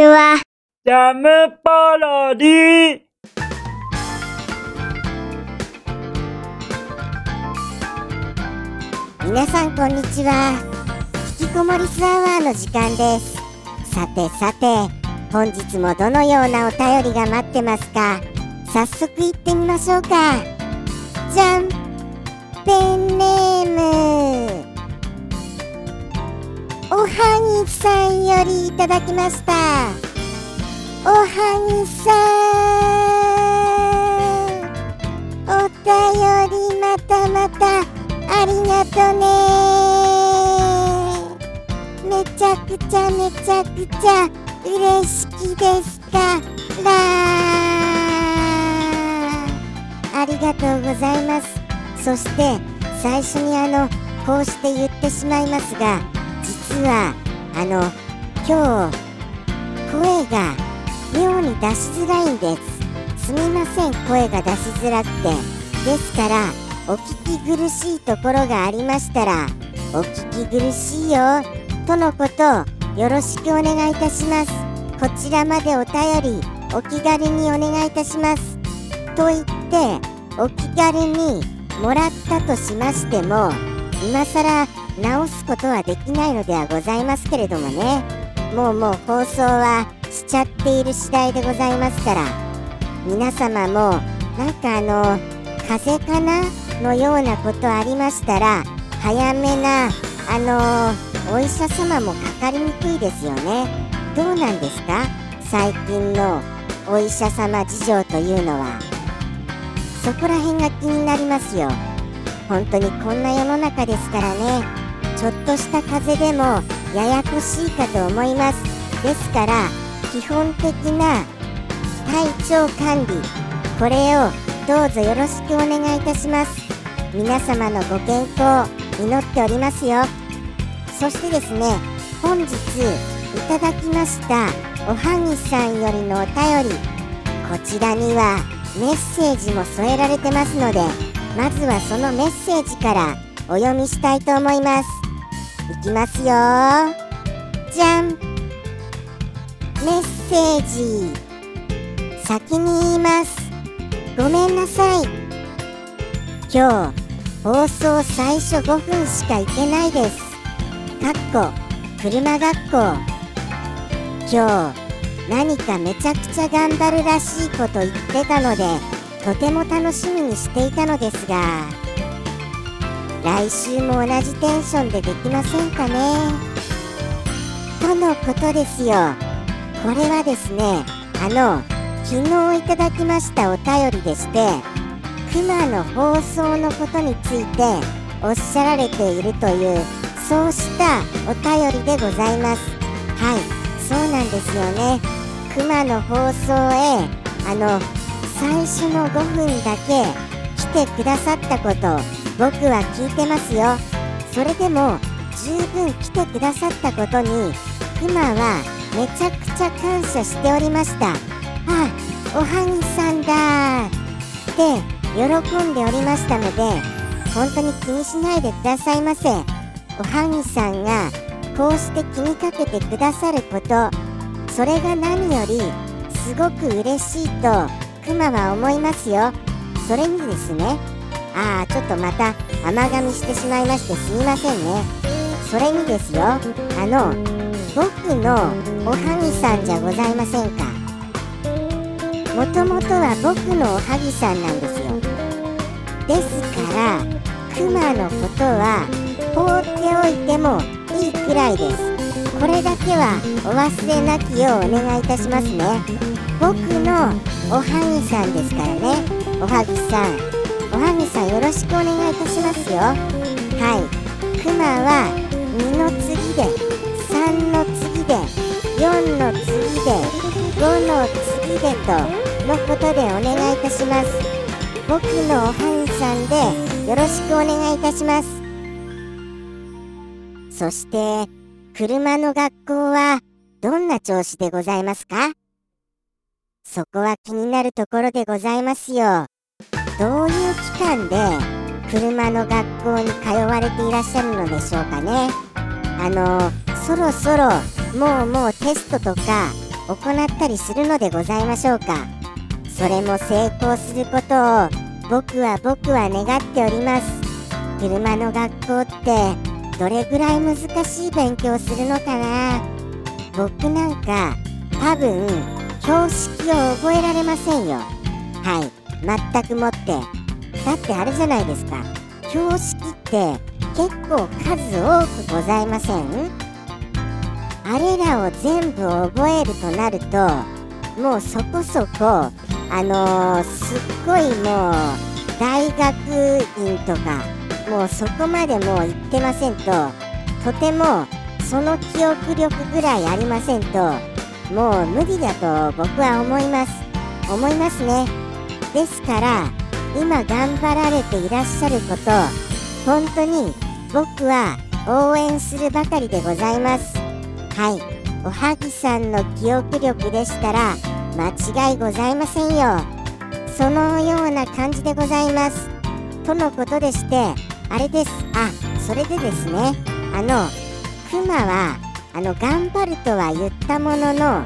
ちは。ジャムパロディ。皆さんこんにちは。引きこもりスアワーの時間です。さてさて本日もどのようなお便りが待ってますか？早速行ってみましょうか。じゃんペンネーム。おはぎさんよりいただきましたおはぎさんお便りまたまたありがとねめちゃくちゃめちゃくちゃ嬉しきですか？らありがとうございます。そして最初にあのこうして言ってしまいますが実はあの今日声が妙に出しづらいんですすみません声が出しづらくてですからお聞き苦しいところがありましたらお聞き苦しいよとのことよろしくお願いいたします。こちらまでお便りお気軽にお願いいたします。と言ってお気軽にもらったとしましても今更直すことはできないのではございますけれどもね。もうもう放送はしちゃっている次第でございますから皆様もなんかあの風邪かなのようなことありましたら早めなあの、お医者様もかかりにくいですよね。どうなんですか？最近のお医者様事情というのは。そこら辺が気になりますよ。本当にこんな世の中ですからね。ちょっとした風邪でもややこしいかと思います。ですから基本的な体調管理これをどうぞよろしくお願いいたします。皆様のご健康祈っておりますよ。そしてですね本日いただきましたおはぎさんよりのお便り。こちらにはメッセージも添えられてますのでまずはそのメッセージからお読みしたいと思います。いきますよ。じゃんメッセージ。先に言います。ごめんなさい。今日放送最初5分しか行けないです。かっこ車学校。今日何かめちゃくちゃ頑張るらしいこと言ってたのでとても楽しみにしていたのですが来週も同じテンションでできませんかね。とのことですよ。これはですねあの昨日いただきましたお便りでしてクマの放送のことについておっしゃられているというそうしたお便りでございます。はいそうなんですよね。クマの放送へあの最初の5分だけ来てくださったこと僕は聞いてますよ。それでも十分来てくださったことにクマはめちゃくちゃ感謝しておりました。あおはぎさんだって喜んでおりましたので本当に気にしないでくださいませ。おはぎさんがこうして気にかけてくださることそれが何よりすごく嬉しいとクマは思いますよ。それにですねああちょっとまた甘噛みしてしまいましてすみませんね。それにですよあの僕のおはぎさんじゃございませんか？もともとは僕のおはぎさんなんですよ。ですからクマのことは放っておいてもいいくらいです。これだけはお忘れなきようお願いいたしますね。僕のおはぎさんですからね。おはぎさん。おはぎさんよろしくお願いいたしますよ。はい。クマは2の次で3の次で4の次で5の次でとのことでお願いいたします。僕のおはぎさんでよろしくお願いいたします。そして車の学校はどんな調子でございますか？そこは気になるところでございますよ。どういう期間で車の学校に通われていらっしゃるのでしょうかね。あのそろそろもうもうテストとか行ったりするのでございましょうか。それも成功することを僕は僕は願っております。車の学校ってどれぐらい難しい勉強するのかな。僕なんか多分標識を覚えられませんよ。はい。全くもって。だってあれじゃないですか。標識って結構数多くございません？あれらを全部覚えるとなるともうそこそこあのー、すっごいもう大学院とかもうそこまでもう行ってませんととてもその記憶力ぐらいありませんともう無理だと僕は思います。思いますね。ですから今頑張られていらっしゃること本当に僕は応援するばかりでございます。はい。おはぎさんの記憶力でしたら間違いございませんよ。そのような感じでございます。とのことでしてあれです。あそれでですね。あのクマはあの頑張るとは言ったものの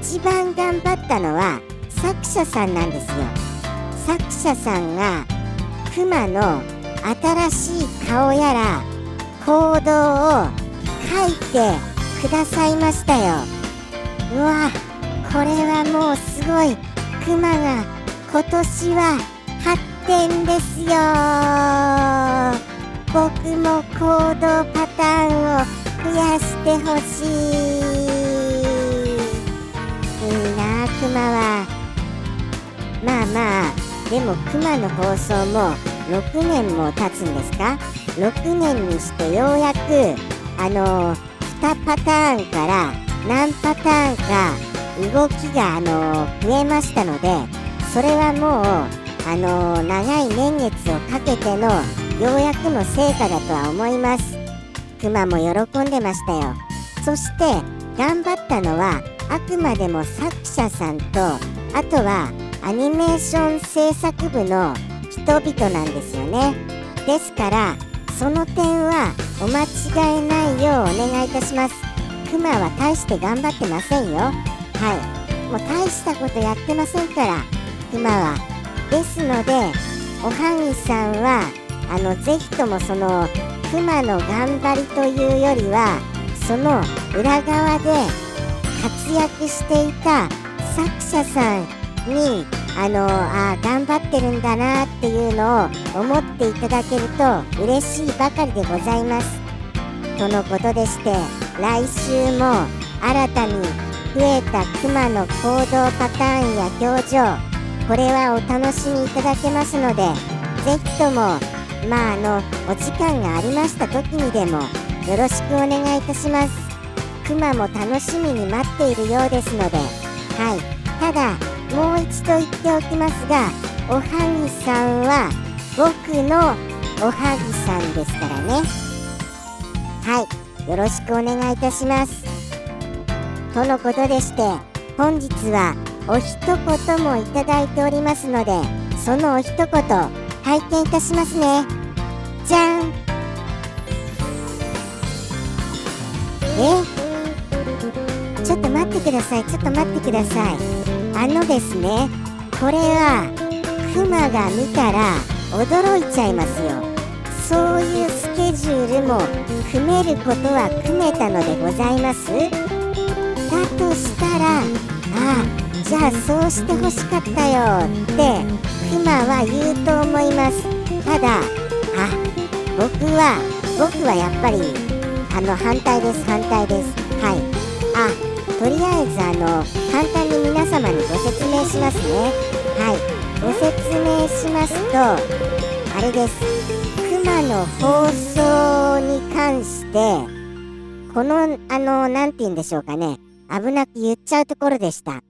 一番頑張ったのは作者さんなんですよ。作者さんがクマの新しい顔やら行動を書いてくださいましたよ。うわこれはもうすごい。クマが今年は発展ですよ。僕も行動パターンを増やしてほしい。いいなクマは。まあまあでもクマの放送も6年も経つんですか？6年にしてようやくあの2パターンから何パターンか動きがあの増えましたのでそれはもうあの長い年月をかけてのようやくの成果だとは思います。クマも喜んでましたよ。そして頑張ったのはあくまでも作者さんとあとはアニメーション制作部の人々なんですよね。ですからその点はお間違えないようお願いいたします。クマは大して頑張ってませんよ。はい。もう大したことやってませんから。クマは。ですのでおはぎさんはあのぜひともそのクマの頑張りというよりはその裏側で活躍していた作者さんにあのあ頑張ってるんだなっていうのを思っていただけると嬉しいばかりでございます。とのことでして来週も新たに増えたクマの行動パターンや表情これはお楽しみいただけますので是非ともまああのお時間がありました時にでもよろしくお願いいたします。クマも楽しみに待っているようですのではい。ただもう一度言っておきますがおはぎさんは僕のおはぎさんですからね。はいよろしくお願いいたします。とのことでして本日はお一言もいただいておりますのでそのお一言拝見いたしますね。じゃん。え？ちょっと待ってくださいちょっと待ってください。あのですねこれはクマが見たら驚いちゃいますよ。そういうスケジュールも組めることは組めたのでございます。だとしたらああじゃあそうしてほしかったよってクマは言うと思います。ただあ僕は僕はやっぱりあの反対です反対です。はい。あとりあえずあの簡単に皆様にご説明しますね。はい。ご説明しますとあれです。クマの放送に関してこのあの何て言うんでしょうかね。危なく言っちゃうところでした。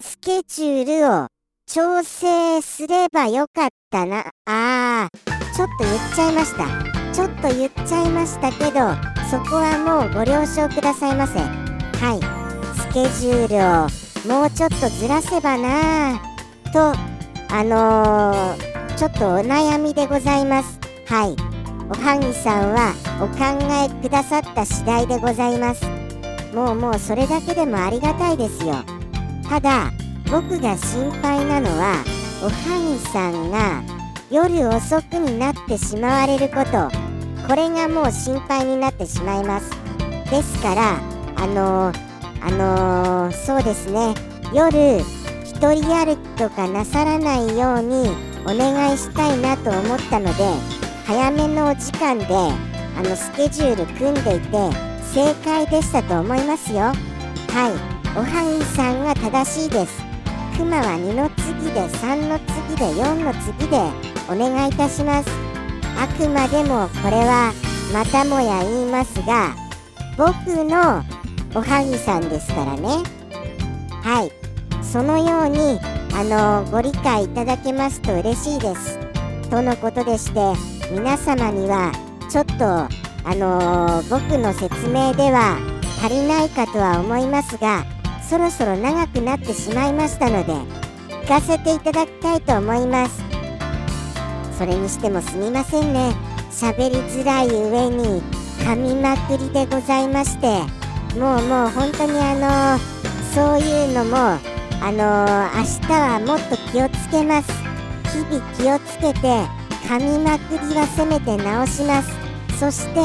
スケジュールを調整すればよかったな。あーちょっと言っちゃいました。ちょっと言っちゃいましたけどそこはもうご了承くださいませ。はい。スケジュールをもうちょっとずらせばな。とあのー、ちょっとお悩みでございます。はい。おはぎさんはお考えくださった次第でございます。もうもうそれだけでもありがたいですよ。ただ僕が心配なのはおはぎさんが夜遅くになってしまわれること。これがもう心配になってしまいます。ですからあのー、あのー、そうですね。夜一人歩きとかなさらないようにお願いしたいなと思ったので早めのお時間であのスケジュール組んでいて正解でしたと思いますよ。はい。おはぎさんが正しいです。クマは2の次で3の次で4の次でお願いいたします。あくまでもこれはまたもや言いますが僕のおはぎさんですからね。はい。そのようにあのご理解いただけますと嬉しいです。とのことでして皆様にはちょっとあの僕の説明では足りないかとは思いますがそろそろ長くなってしまいましたので聞かせていただきたいと思います。それにしてもすみませんね。喋りづらい上に噛みまくりでございましてもうもう本当にあのそういうのもあの明日はもっと気をつけます。日々気をつけて噛みまくりはせめて直します。そして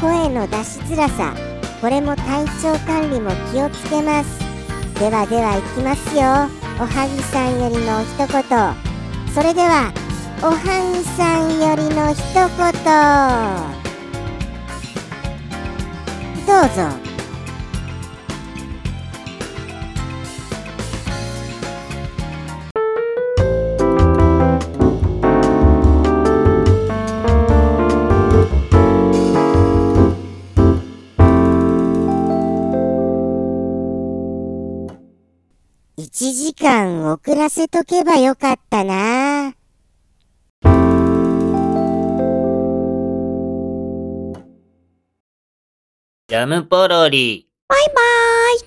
声の出しづらさ。これも体調管理も気をつけます。ではではいきますよ。おはぎさんよりの一言。それではおはぎさんよりの一言。どうぞ。遅らせとけばよかったな。ジャムポロリ。バイバーイ。